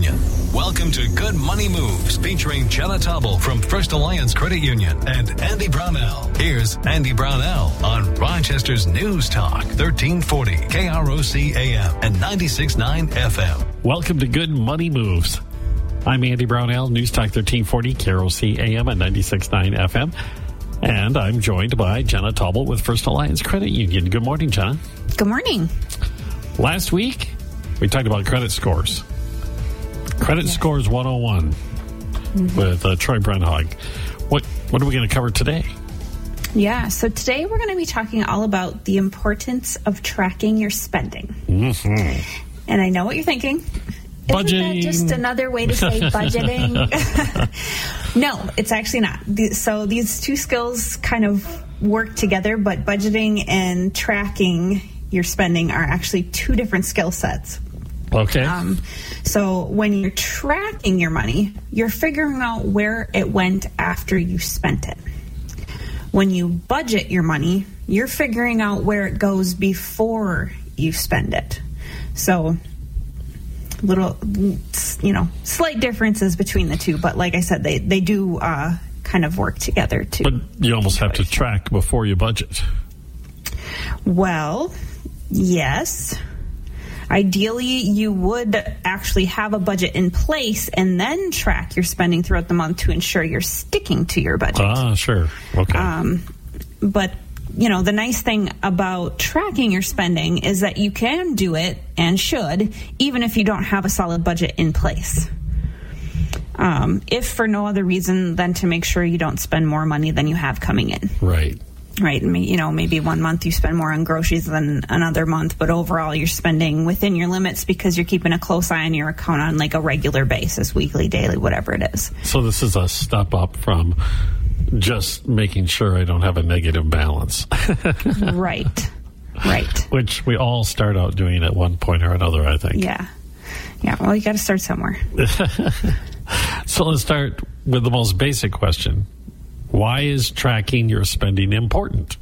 Welcome to Good Money Moves featuring Jenna Tobble from First Alliance Credit Union and Andy Brownell. Here's Andy Brownell on Rochester's News Talk 1340 KROC AM and 96.9 FM. Welcome to Good Money Moves. I'm Andy Brownell, News Talk 1340 KROC AM and 96.9 FM. And I'm joined by Jenna Tobble with First Alliance Credit Union. Good morning, Jenna. Good morning. Last week, we talked about credit scores. Credit. Scores 101 mm-hmm. with uh, Troy Brenhog. What, what are we going to cover today? Yeah, so today we're going to be talking all about the importance of tracking your spending. Mm-hmm. And I know what you're thinking. Budgeting. Isn't that just another way to say budgeting? no, it's actually not. So these two skills kind of work together, but budgeting and tracking your spending are actually two different skill sets. Okay. Um, so when you're tracking your money, you're figuring out where it went after you spent it. When you budget your money, you're figuring out where it goes before you spend it. So little, you know, slight differences between the two, but like I said, they they do uh, kind of work together too. But you almost have to track before you budget. Well, yes. Ideally, you would actually have a budget in place and then track your spending throughout the month to ensure you're sticking to your budget. Ah, sure. Okay. Um, but you know, the nice thing about tracking your spending is that you can do it and should, even if you don't have a solid budget in place. Um, if for no other reason than to make sure you don't spend more money than you have coming in. Right right? You know, maybe one month you spend more on groceries than another month, but overall you're spending within your limits because you're keeping a close eye on your account on like a regular basis, weekly, daily, whatever it is. So this is a step up from just making sure I don't have a negative balance. right. Right. Which we all start out doing at one point or another, I think. Yeah. Yeah. Well, you got to start somewhere. so let's start with the most basic question why is tracking your spending important?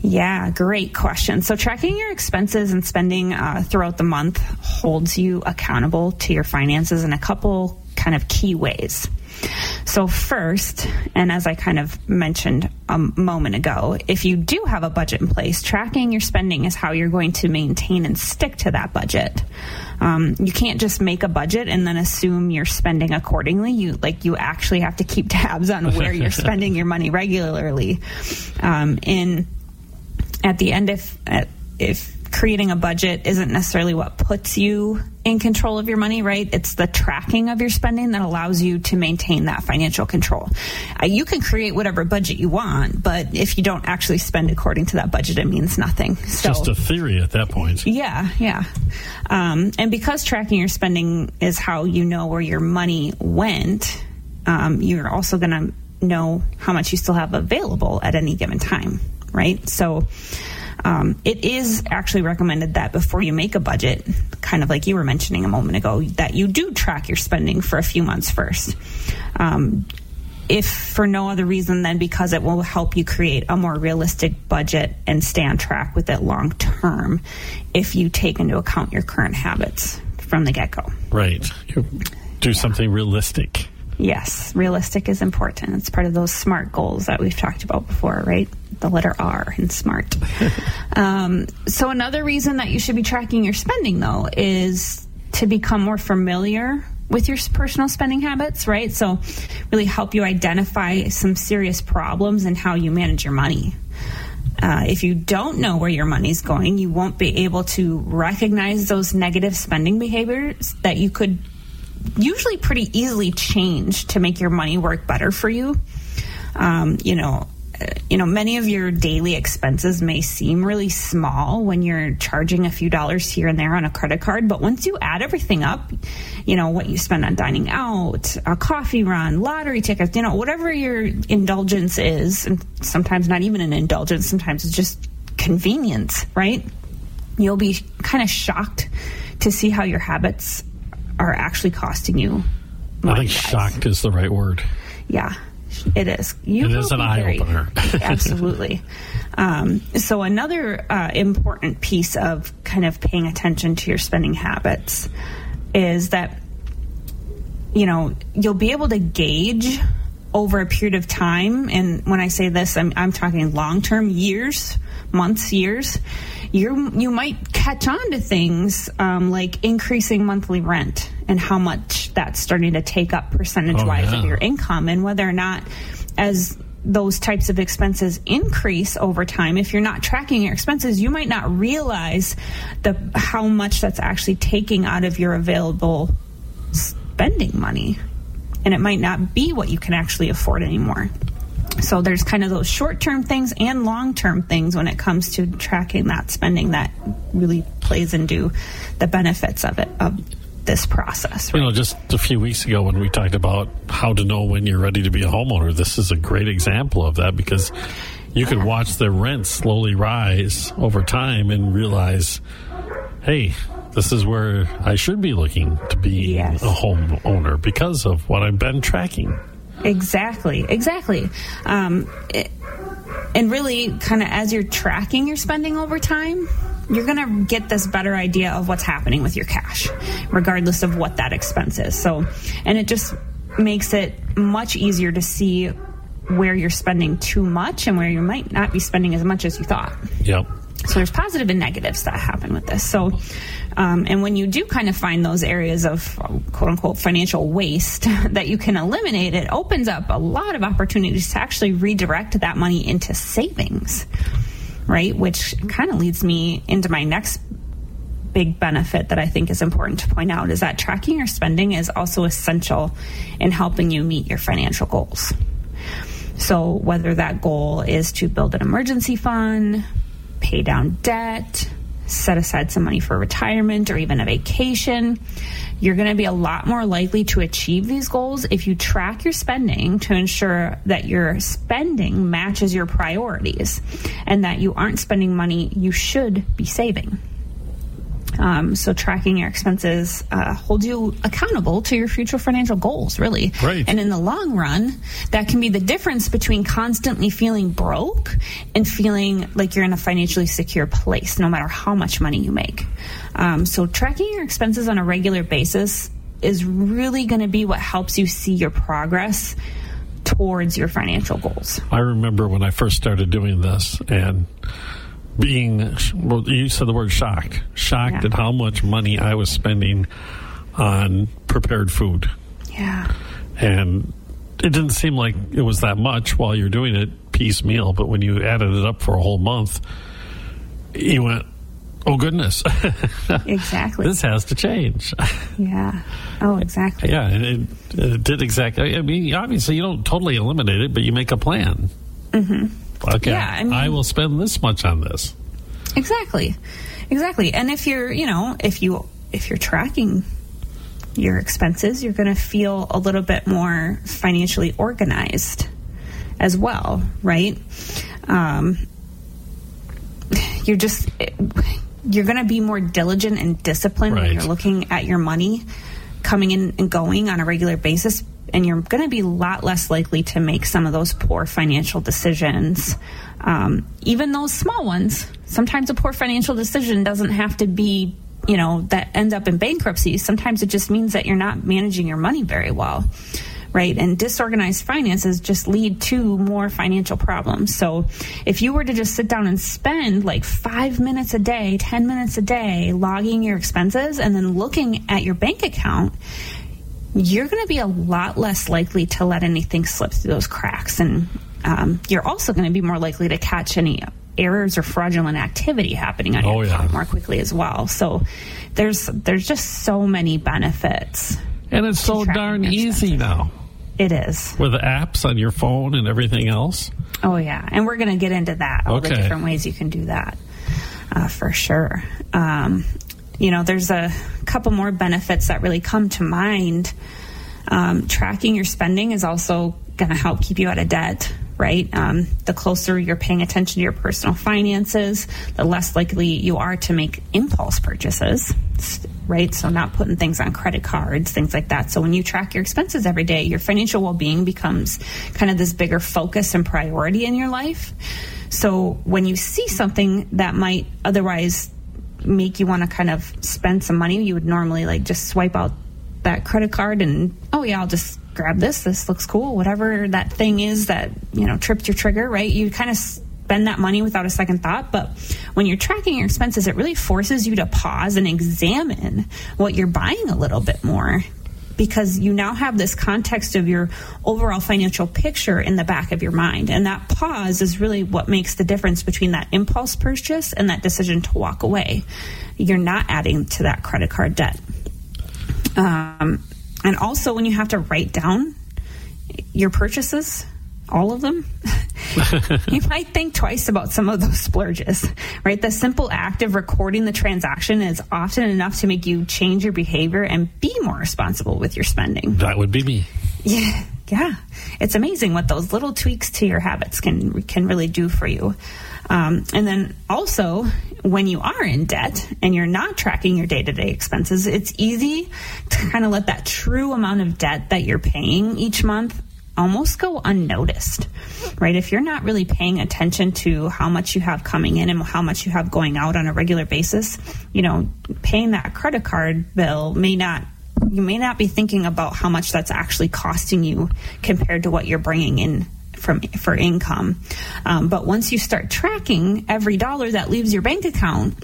Yeah, great question. So, tracking your expenses and spending uh, throughout the month holds you accountable to your finances in a couple kind of key ways. So, first, and as I kind of mentioned a moment ago, if you do have a budget in place, tracking your spending is how you're going to maintain and stick to that budget. Um, you can't just make a budget and then assume you're spending accordingly. You like you actually have to keep tabs on where you're spending your money regularly. Um, in at the end, if if creating a budget isn't necessarily what puts you in control of your money, right? It's the tracking of your spending that allows you to maintain that financial control. Uh, you can create whatever budget you want, but if you don't actually spend according to that budget, it means nothing. It's so, just a theory at that point. Yeah, yeah. Um, and because tracking your spending is how you know where your money went, um, you're also going to know how much you still have available at any given time, right? So, um, it is actually recommended that before you make a budget, kind of like you were mentioning a moment ago, that you do track your spending for a few months first. Um, if for no other reason than because it will help you create a more realistic budget and stay on track with it long term if you take into account your current habits from the get go. Right. You do yeah. something realistic. Yes, realistic is important. It's part of those SMART goals that we've talked about before, right? The letter R in SMART. um, so, another reason that you should be tracking your spending, though, is to become more familiar with your personal spending habits, right? So, really help you identify some serious problems in how you manage your money. Uh, if you don't know where your money's going, you won't be able to recognize those negative spending behaviors that you could usually pretty easily change to make your money work better for you. Um, you know, you know, many of your daily expenses may seem really small when you're charging a few dollars here and there on a credit card, but once you add everything up, you know, what you spend on dining out, a coffee run, lottery tickets, you know, whatever your indulgence is, and sometimes not even an indulgence, sometimes it's just convenience, right? You'll be kind of shocked to see how your habits are actually costing you. I think shocked is the right word. Yeah, it is. You it is an eye opener. absolutely. Um, so another uh, important piece of kind of paying attention to your spending habits is that you know, you'll be able to gauge over a period of time. And when I say this, I'm, I'm talking long term years, months, years. You you might catch on to things um, like increasing monthly rent and how much that's starting to take up percentage wise Oh, yeah. of your income, and whether or not as those types of expenses increase over time if you're not tracking your expenses you might not realize the how much that's actually taking out of your available spending money and it might not be what you can actually afford anymore so there's kind of those short-term things and long-term things when it comes to tracking that spending that really plays into the benefits of it of this process You know, just a few weeks ago when we talked about how to know when you're ready to be a homeowner, this is a great example of that because you can watch the rent slowly rise over time and realize, hey, this is where I should be looking to be Yes. a homeowner because of what I've been tracking. Exactly, exactly. Um, it, and really, kind of as you're tracking your spending over time, you're going to get this better idea of what's happening with your cash, regardless of what that expense is. So, and it just makes it much easier to see where you're spending too much and where you might not be spending as much as you thought. Yep. So there's positive and negatives that happen with this. So, um, and when you do kind of find those areas of quote unquote financial waste that you can eliminate, it opens up a lot of opportunities to actually redirect that money into savings, right? Which kind of leads me into my next big benefit that I think is important to point out is that tracking your spending is also essential in helping you meet your financial goals. So, whether that goal is to build an emergency fund, pay down debt, set aside some money for retirement, or even a vacation, you're going to be a lot more likely to achieve these goals if you track your spending to ensure that your spending matches your priorities and that you aren't spending money you should be saving. Um, so tracking your expenses uh, holds you accountable to your future financial goals, really. Right. And in the long run, that can be the difference between constantly feeling broke and feeling like you're in a financially secure place, no matter how much money you make. Um, so tracking your expenses on a regular basis is really going to be what helps you see your progress towards your financial goals. I remember when I first started doing this and being, well, you said the word shocked, shocked Yeah. at how much money I was spending on prepared food. Yeah. And it didn't seem like it was that much while you're doing it piecemeal, but when you added it up for a whole month, you went, oh goodness, Exactly. this has to change. yeah. Oh, exactly. yeah, and it, it did exactly. I mean, obviously, you don't totally eliminate it, but you make a plan. Mm-hmm. Okay, Yeah, I mean- I will spend this much on this. Exactly. Exactly. And if you're, you know, if you if you're tracking your expenses, you're going to feel a little bit more financially organized as well, right? Um, you're just you're going to be more diligent and disciplined when you're looking at your money coming in and going on a regular basis and you're going to be a lot less likely to make some of those poor financial decisions um, even those small ones sometimes a poor financial decision doesn't have to be you know that ends up in bankruptcy sometimes it just means that you're not managing your money very well right? And disorganized finances just lead to more financial problems. So if you were to just sit down and spend like five minutes a day, 10 minutes a day, logging your expenses and then looking at your bank account, you're going to be a lot less likely to let anything slip through those cracks. And um, you're also going to be more likely to catch any errors or fraudulent activity happening on Oh, your yeah. account more quickly as well. So there's there's just so many benefits. And it's so darn easy now It is. with apps on your phone and everything else. Oh yeah, and we're going to get into that all the Okay. different ways you can do that uh, for sure. Um, you know, there's a couple more benefits that really come to mind. Um, tracking your spending is also going to help keep you out of debt. Right, um, the closer you're paying attention to your personal finances, the less likely you are to make impulse purchases. Right, so not putting things on credit cards, things like that. So when you track your expenses every day, your financial well-being becomes kind of this bigger focus and priority in your life. So when you see something that might otherwise make you want to kind of spend some money, you would normally like just swipe out that credit card and oh yeah, I'll just grab this. This looks cool. Whatever that thing is that, you know, tripped your trigger, right? You kind of spend that money without a second thought. But when you're tracking your expenses, it really forces you to pause and examine what you're buying a little bit more because you now have this context of your overall financial picture in the back of your mind. And that pause is really what makes the difference between that impulse purchase and that decision to walk away. You're not adding to that credit card debt. Um, and also, when you have to write down your purchases, all of them, you might think twice about some of those splurges, right? The simple act of recording the transaction is often enough to make you change your behavior and be more responsible with your spending. That would be me. Yeah, yeah. It's amazing what those little tweaks to your habits can can really do for you. Um, and then also, when you are in debt and you're not tracking your day to day expenses, it's easy to kind of let that true amount of debt that you're paying each month almost go unnoticed, right? If you're not really paying attention to how much you have coming in and how much you have going out on a regular basis, you know, paying that credit card bill may not you may not be thinking about how much that's actually costing you compared to what you're bringing in from for income. Um, but once you start tracking every dollar that leaves your bank account,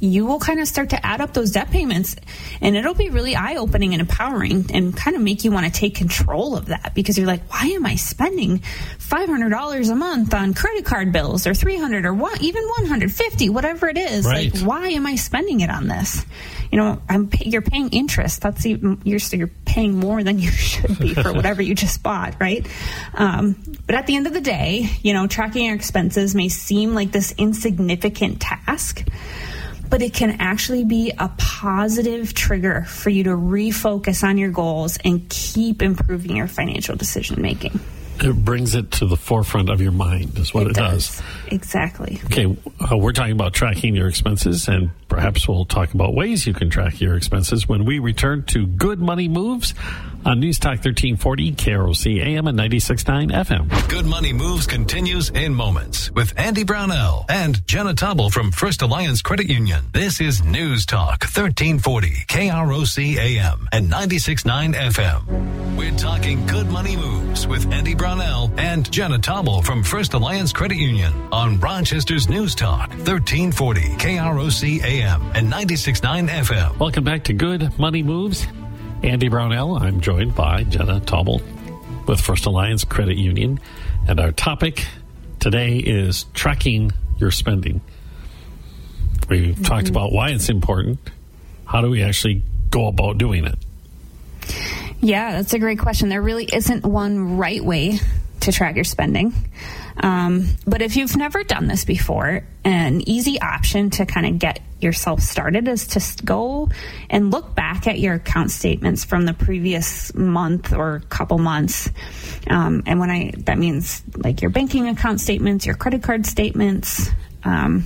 you will kind of start to add up those debt payments and it'll be really eye opening and empowering and kind of make you want to take control of that because you're like, why am I spending $500 a month on credit card bills or 300 or what, even 150, whatever it is. Right. Like, why am I spending it on this? You know, I'm, you're paying interest. That's even, you're, so you're paying more than you should be for whatever you just bought, right? Um, but at the end of the day, you know, tracking your expenses may seem like this insignificant task but it can actually be a positive trigger for you to refocus on your goals and keep improving your financial decision making. It brings it to the forefront of your mind, is what it, it does. does. Exactly. Okay, uh, we're talking about tracking your expenses, and perhaps we'll talk about ways you can track your expenses when we return to Good Money Moves on News Talk 1340, KROC AM and 96.9 FM. Good Money Moves continues in moments with Andy Brownell and Jenna Tobble from First Alliance Credit Union. This is News Talk 1340, KROC AM and 96.9 FM. We're talking Good Money Moves with Andy Brownell and Jenna Tobble from First Alliance Credit Union on Rochester's News Talk 1340, KROC AM and 96.9 FM. Welcome back to Good Money Moves. Andy Brownell. I'm joined by Jenna Tobble with First Alliance Credit Union. And our topic today is tracking your spending. We've mm-hmm. talked about why it's important. How do we actually go about doing it? Yeah, that's a great question. There really isn't one right way to track your spending. Um, but if you've never done this before, an easy option to kind of get yourself started is to go and look back at your account statements from the previous month or couple months. Um, and when I, that means like your banking account statements, your credit card statements, um,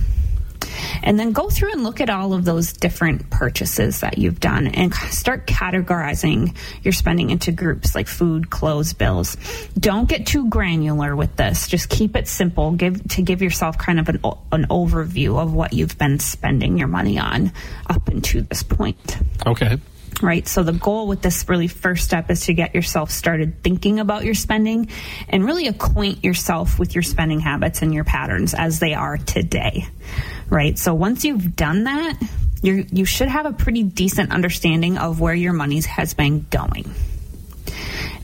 and then go through and look at all of those different purchases that you've done and start categorizing your spending into groups like food, clothes, bills. Don't get too granular with this. Just keep it simple. Give to give yourself kind of an, an overview of what you've been spending your money on up until this point. Okay right? So the goal with this really first step is to get yourself started thinking about your spending and really acquaint yourself with your spending habits and your patterns as they are today right? So once you've done that, you you should have a pretty decent understanding of where your money has been going.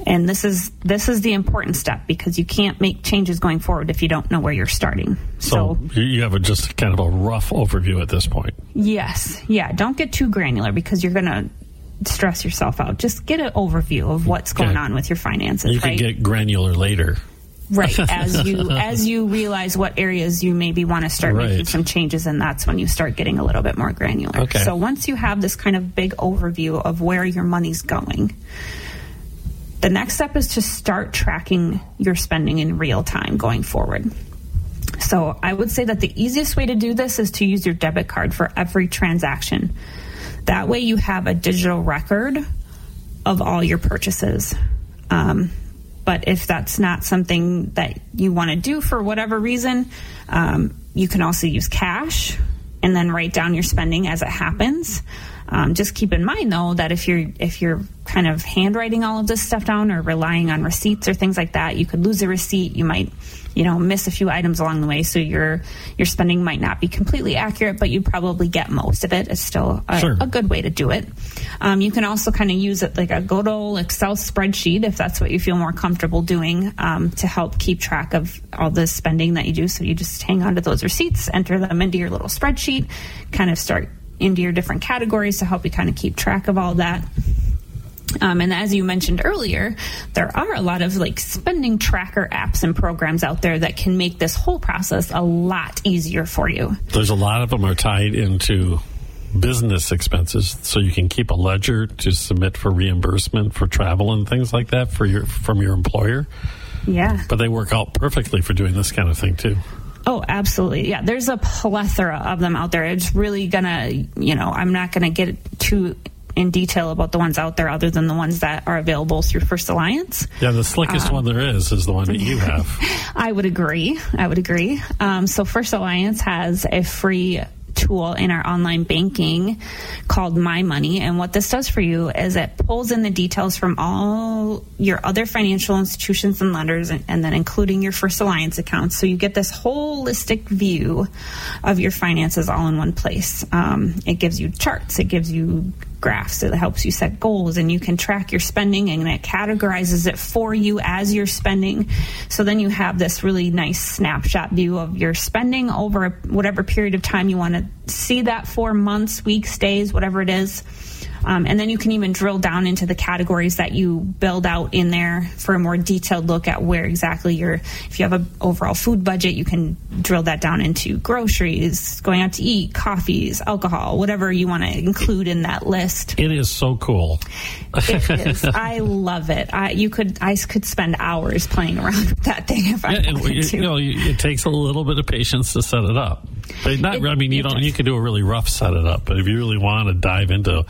And this is this is the important step because you can't make changes going forward if you don't know where you're starting. So, so you have a, just kind of a rough overview at this point. Yes, yeah. Don't get too granular because you're going to stress yourself out. Just get an overview of what's going on with your finances. You right? can get granular later. Right. As you as you realize what areas you maybe want to start right. making some changes and that's when you start getting a little bit more granular. Okay. So once you have this kind of big overview of where your money's going, the next step is to start tracking your spending in real time going forward. So I would say that the easiest way to do this is to use your debit card for every transaction. That way you have a digital record of all your purchases. Um, but if that's not something that you want to do for whatever reason, um, you can also use cash and then write down your spending as it happens. Um, just keep in mind though that if you're if you're kind of handwriting all of this stuff down or relying on receipts or things like that, you could lose a receipt. You might you know miss a few items along the way so your your spending might not be completely accurate but you probably get most of it. It's still a, Sure. a good way to do it. Um, you can also kind of use it like a good old excel spreadsheet if that's what you feel more comfortable doing um, to help keep track of all the spending that you do. So you just hang on to those receipts enter them into your little spreadsheet kind of start into your different categories to help you kind of keep track of all that um, and as you mentioned earlier, there are a lot of like spending tracker apps and programs out there that can make this whole process a lot easier for you. There's a lot of them are tied into business expenses, so you can keep a ledger to submit for reimbursement for travel and things like that for your from your employer. Yeah. But they work out perfectly for doing this kind of thing too. Oh, absolutely. Yeah, there's a plethora of them out there. It's really gonna, you know, I'm not gonna get too in detail about the ones out there other than the ones that are available through First Alliance. Yeah, the slickest one there is is the one that you have. I would agree. I would agree. Um, so First Alliance has a free tool in our online banking called My Money. And what this does for you is it pulls in the details from all your other financial institutions and lenders, and, and then including your First Alliance accounts. So you get this holistic view of your finances all in one place. Um, it gives you charts, it gives you graphs. It helps you set goals and you can track your spending and it categorizes it for you as you're spending. So then you have this really nice snapshot view of your spending over whatever period of time you want to see that for months, weeks, days, whatever it is. Um, and then you can even drill down into the categories that you build out in there for a more detailed look at where exactly you're. If you have an overall food budget, you can drill that down into groceries, going out to eat, coffees, alcohol, whatever you want to include in that list. It is so cool. It is. I love it. I you could I could spend hours playing around with that thing if I Yeah, wanted you, to. you know, it takes a little bit of patience to set it up. But not, It- I mean, you don't. does. You can do a really rough set it up, but if you really want to dive into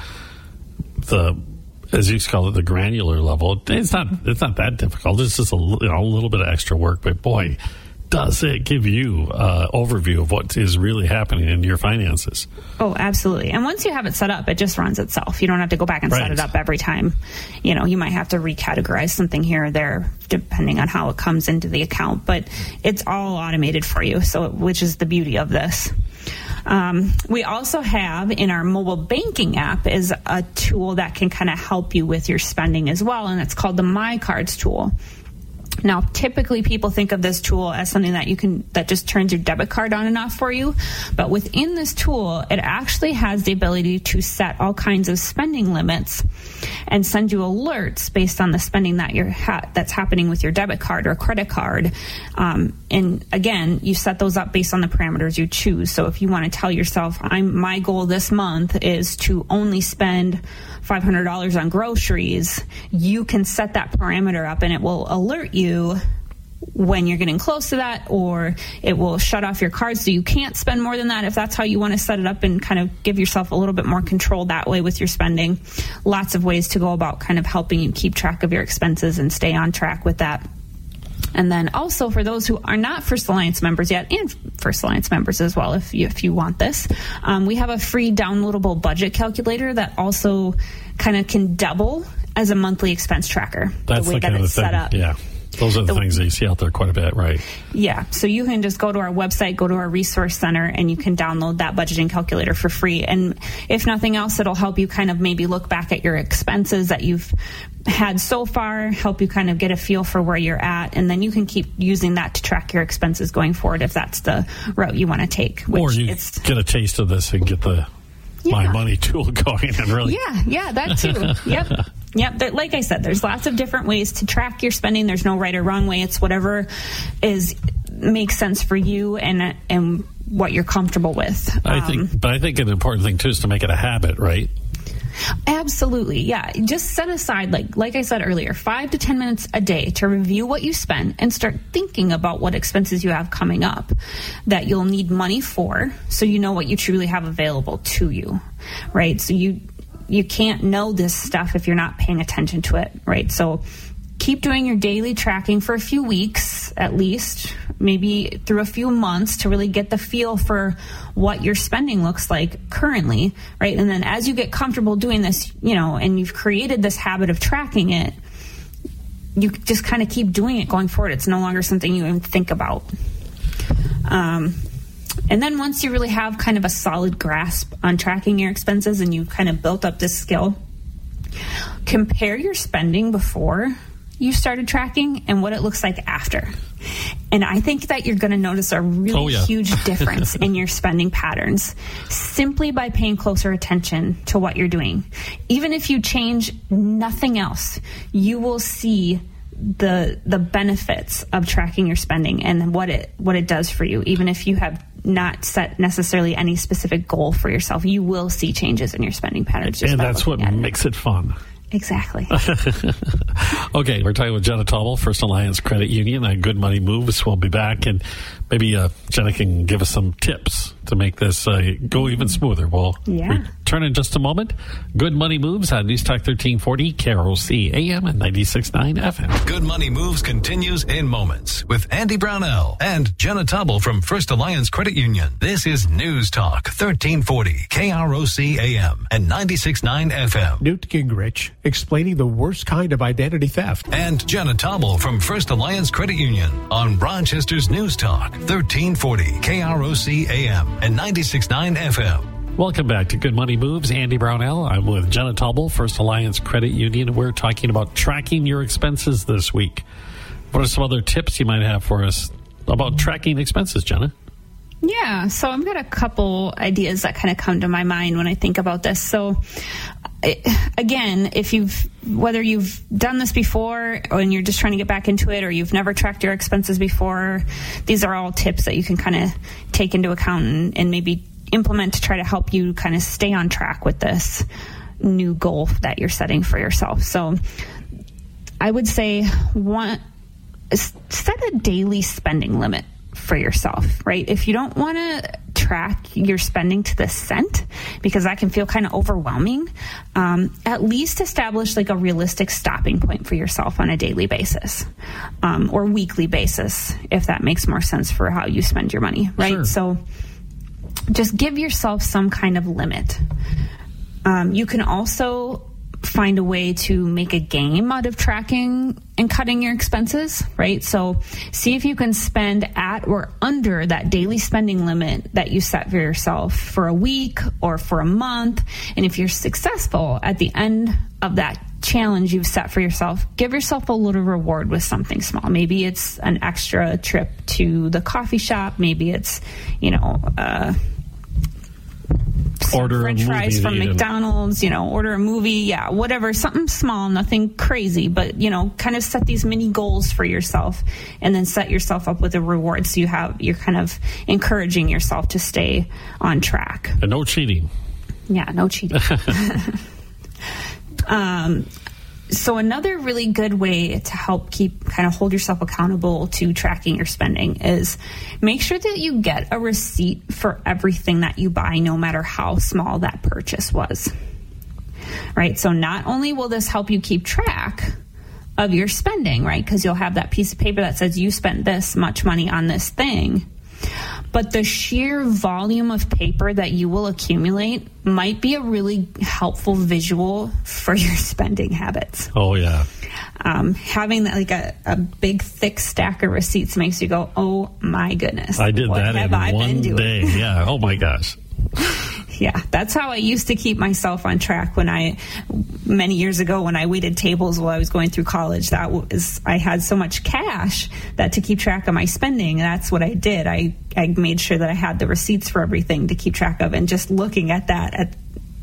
the, as you call it, the granular level, it's not. It's not that difficult. It's just a you know a little bit of extra work, but boy, does it give you uh, overview of what is really happening in your finances. Oh, absolutely. And once you have it set up, it just runs itself. You don't have to go back and set it up every time. You know, you might have to recategorize something here or there depending on how it comes into the account, but it's all automated for you. So, which is the beauty of this. Um, we also have in our mobile banking app is a tool that can kind of help you with your spending as well, and it's called the My Cards tool. Now, typically people think of this tool as something that you can, that just turns your debit card on and off for you. But within this tool, it actually has the ability to set all kinds of spending limits and send you alerts based on the spending that you're ha- that's happening with your debit card or credit card. Um, and again, you set those up based on the parameters you choose. So if you want to tell yourself, I'm, my goal this month is to only spend $500 on groceries, you can set that parameter up and it will alert you when you're getting close to that or it will shut off your card so you can't spend more than that if that's how you want to set it up and kind of give yourself a little bit more control that way with your spending. Lots of ways to go about kind of helping you keep track of your expenses and stay on track with that and then also for those who are not First Alliance members yet, and First Alliance members as well, if you, if you want this, um, we have a free downloadable budget calculator that also kind of can double as a monthly expense tracker. That's the way the that kind it's set up. Yeah, those are the, The- things that you see out there quite a bit, right? Yeah, so you can just go to our website, go to our resource center, and you can download that budgeting calculator for free. And if nothing else, it'll help you kind of maybe look back at your expenses that you've had so far, help you kind of get a feel for where you're at, and then you can keep using that to track your expenses going forward if that's the route you want to take. Which or you it's get a taste of this and get the my money tool going and really Yeah, yeah, that too. yep. Yep. There, like I said, there's lots of different ways to track your spending. There's no right or wrong way. It's whatever is makes sense for you and and what you're comfortable with. I Um, think, but I think an important thing too is to make it a habit, right? Absolutely. Yeah. Just set aside, like, like I said earlier, five to 10 minutes a day to review what you spend and start thinking about what expenses you have coming up that you'll need money for so you know what you truly have available to you. Right. So you, you can't know this stuff if you're not paying attention to it. Right. So, keep doing your daily tracking for a few weeks at least, maybe through a few months to really get the feel for what your spending looks like currently, right? And then as you get comfortable doing this, you know, and you've created this habit of tracking it, you just kind of keep doing it going forward. It's no longer something you even think about. Um, and then once you really have kind of a solid grasp on tracking your expenses and you've kind of built up this skill, compare your spending before you started tracking and what it looks like after. And I think that you're going to notice a really Oh, yeah. huge difference in your spending patterns simply by paying closer attention to what you're doing. Even if you change nothing else, you will see the the benefits of tracking your spending and what it what it does for you even if you have not set necessarily any specific goal for yourself you will see changes in your spending patterns just and that's what looking at it. makes it fun. Exactly Okay, we're talking with Jenna Tobble, First Alliance Credit Union on Good Money Moves. We'll be back, and maybe uh, Jenna can give us some tips to make this uh, go even smoother. We'll Yeah. return in just a moment. Good Money Moves on News Talk 1340, KROC AM and 96.9 FM. Good Money Moves continues in moments with Andy Brownell and Jenna Tobble from First Alliance Credit Union. This is News Talk 1340 KROC AM and 96.9 FM. Newt Gingrich explaining the worst kind of identity theft. And Jenna Tobble from First Alliance Credit Union on Rochester's News Talk 1340 KROC AM and 96.9 FM. Welcome back to Good Money Moves. Andy Brownell. I'm with Jenna Tobble, First Alliance Credit Union. We're talking about tracking your expenses this week. What are some other tips you might have for us about tracking expenses, Jenna? Yeah, so I've got a couple ideas that kind of come to my mind when I think about this. So, again, if you've whether you've done this before and you're just trying to get back into it, or you've never tracked your expenses before, these are all tips that you can kind of take into account and, and maybe implement to try to help you kind of stay on track with this new goal that you're setting for yourself. So, I would say one set a daily spending limit for yourself, right? If you don't want to track your spending to the cent, because that can feel kind of overwhelming, um, at least establish like a realistic stopping point for yourself on a daily basis um, or weekly basis, if that makes more sense for how you spend your money, right? Sure. So just give yourself some kind of limit. Um, you can also find a way to make a game out of tracking and cutting your expenses, right? So see if you can spend at or under that daily spending limit that you set for yourself for a week or for a month. And if you're successful at the end of that challenge you've set for yourself, give yourself a little reward with something small. Maybe it's an extra trip to the coffee shop. Maybe it's, you know, uh, Order a French fries from McDonald's, you know, order a movie, yeah, whatever, something small, nothing crazy, but you know, kind of set these mini goals for yourself and then set yourself up with a reward so you have you're kind of encouraging yourself to stay on track. And no cheating. Yeah, no cheating. um, so another really good way to help keep kind of hold yourself accountable to tracking your spending is make sure that you get a receipt for everything that you buy no matter how small that purchase was. Right? So not only will this help you keep track of your spending right? Because you'll have that piece of paper that says you spent this much money on this thing but the sheer volume of paper that you will accumulate might be a really helpful visual for your spending habits. Oh, yeah. Um, having that, like a, a big thick stack of receipts makes you go, "Oh my goodness!" I did what that have in I been one doing? day. Yeah. Oh, my gosh. Yeah, that's how I used to keep myself on track when I, many years ago, when I waited tables while I was going through college. That was, I had so much cash that to keep track of my spending, that's what I did. I, I made sure that I had the receipts for everything to keep track of and just looking at that at,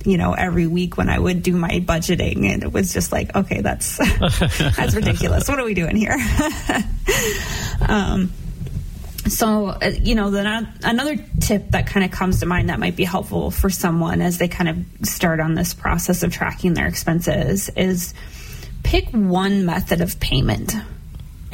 you know, every week when I would do my budgeting. And it was just like, okay, that's, that's ridiculous. What are we doing here? um, so, uh, you know, then another tip that kind of comes to mind that might be helpful for someone as they kind of start on this process of tracking their expenses is pick one method of payment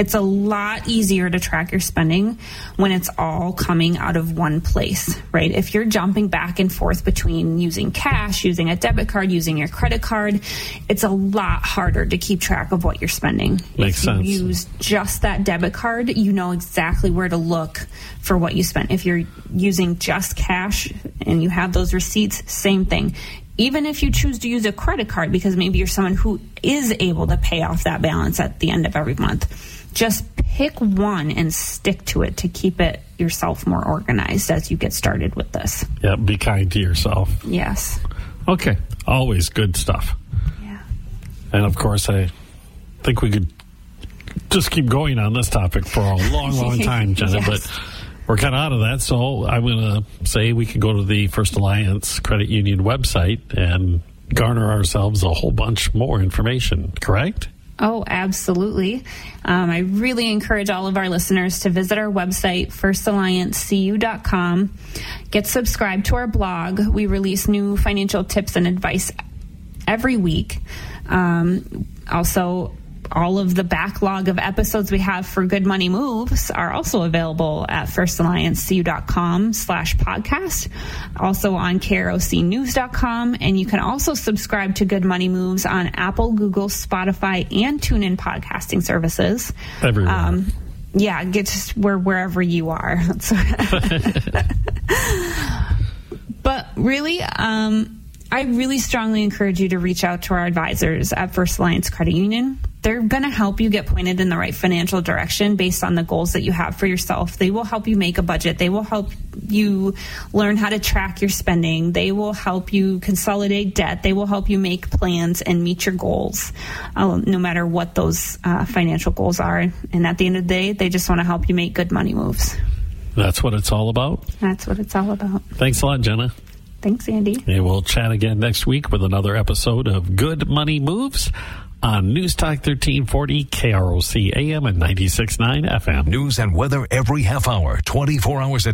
it's a lot easier to track your spending when it's all coming out of one place, right? If you're jumping back and forth between using cash, using a debit card, using your credit card, it's a lot harder to keep track of what you're spending. Makes if sense. You use just that debit card, you know exactly where to look for what you spent. If you're using just cash and you have those receipts, same thing even if you choose to use a credit card because maybe you're someone who is able to pay off that balance at the end of every month just pick one and stick to it to keep it yourself more organized as you get started with this Yeah, be kind to yourself. yes Okay, always good stuff. yeah And of course, I think we could just keep going on this topic for a long, long time, Jenna, Yes. but we're kind of out of that. So I'm going to say we could go to the First Alliance Credit Union website and garner ourselves a whole bunch more information, correct? Oh, absolutely. Um, I really encourage all of our listeners to visit our website, firstalliancecu.com. Get subscribed to our blog. We release new financial tips and advice every week. Um, also, all of the backlog of episodes we have for Good Money Moves are also available at firstalliancecu.com slash podcast, also on krocnews.com. And you can also subscribe to Good Money Moves on Apple, Google, Spotify, and TuneIn podcasting services. Everywhere. Um, yeah, get just where wherever you are. but really, um, I really strongly encourage you to reach out to our advisors at First Alliance Credit Union. They're going to help you get pointed in the right financial direction based on the goals that you have for yourself. They will help you make a budget. They will help you learn how to track your spending. They will help you consolidate debt. They will help you make plans and meet your goals, uh, no matter what those uh, financial goals are. And at the end of the day, they just want to help you make good money moves. That's what it's all about. That's what it's all about. Thanks a lot, Jenna. Thanks, Andy. And we'll chat again next week with another episode of Good Money Moves on News Talk 1340 KROC AM and 96.9 FM. News and weather every half hour, 24 hours a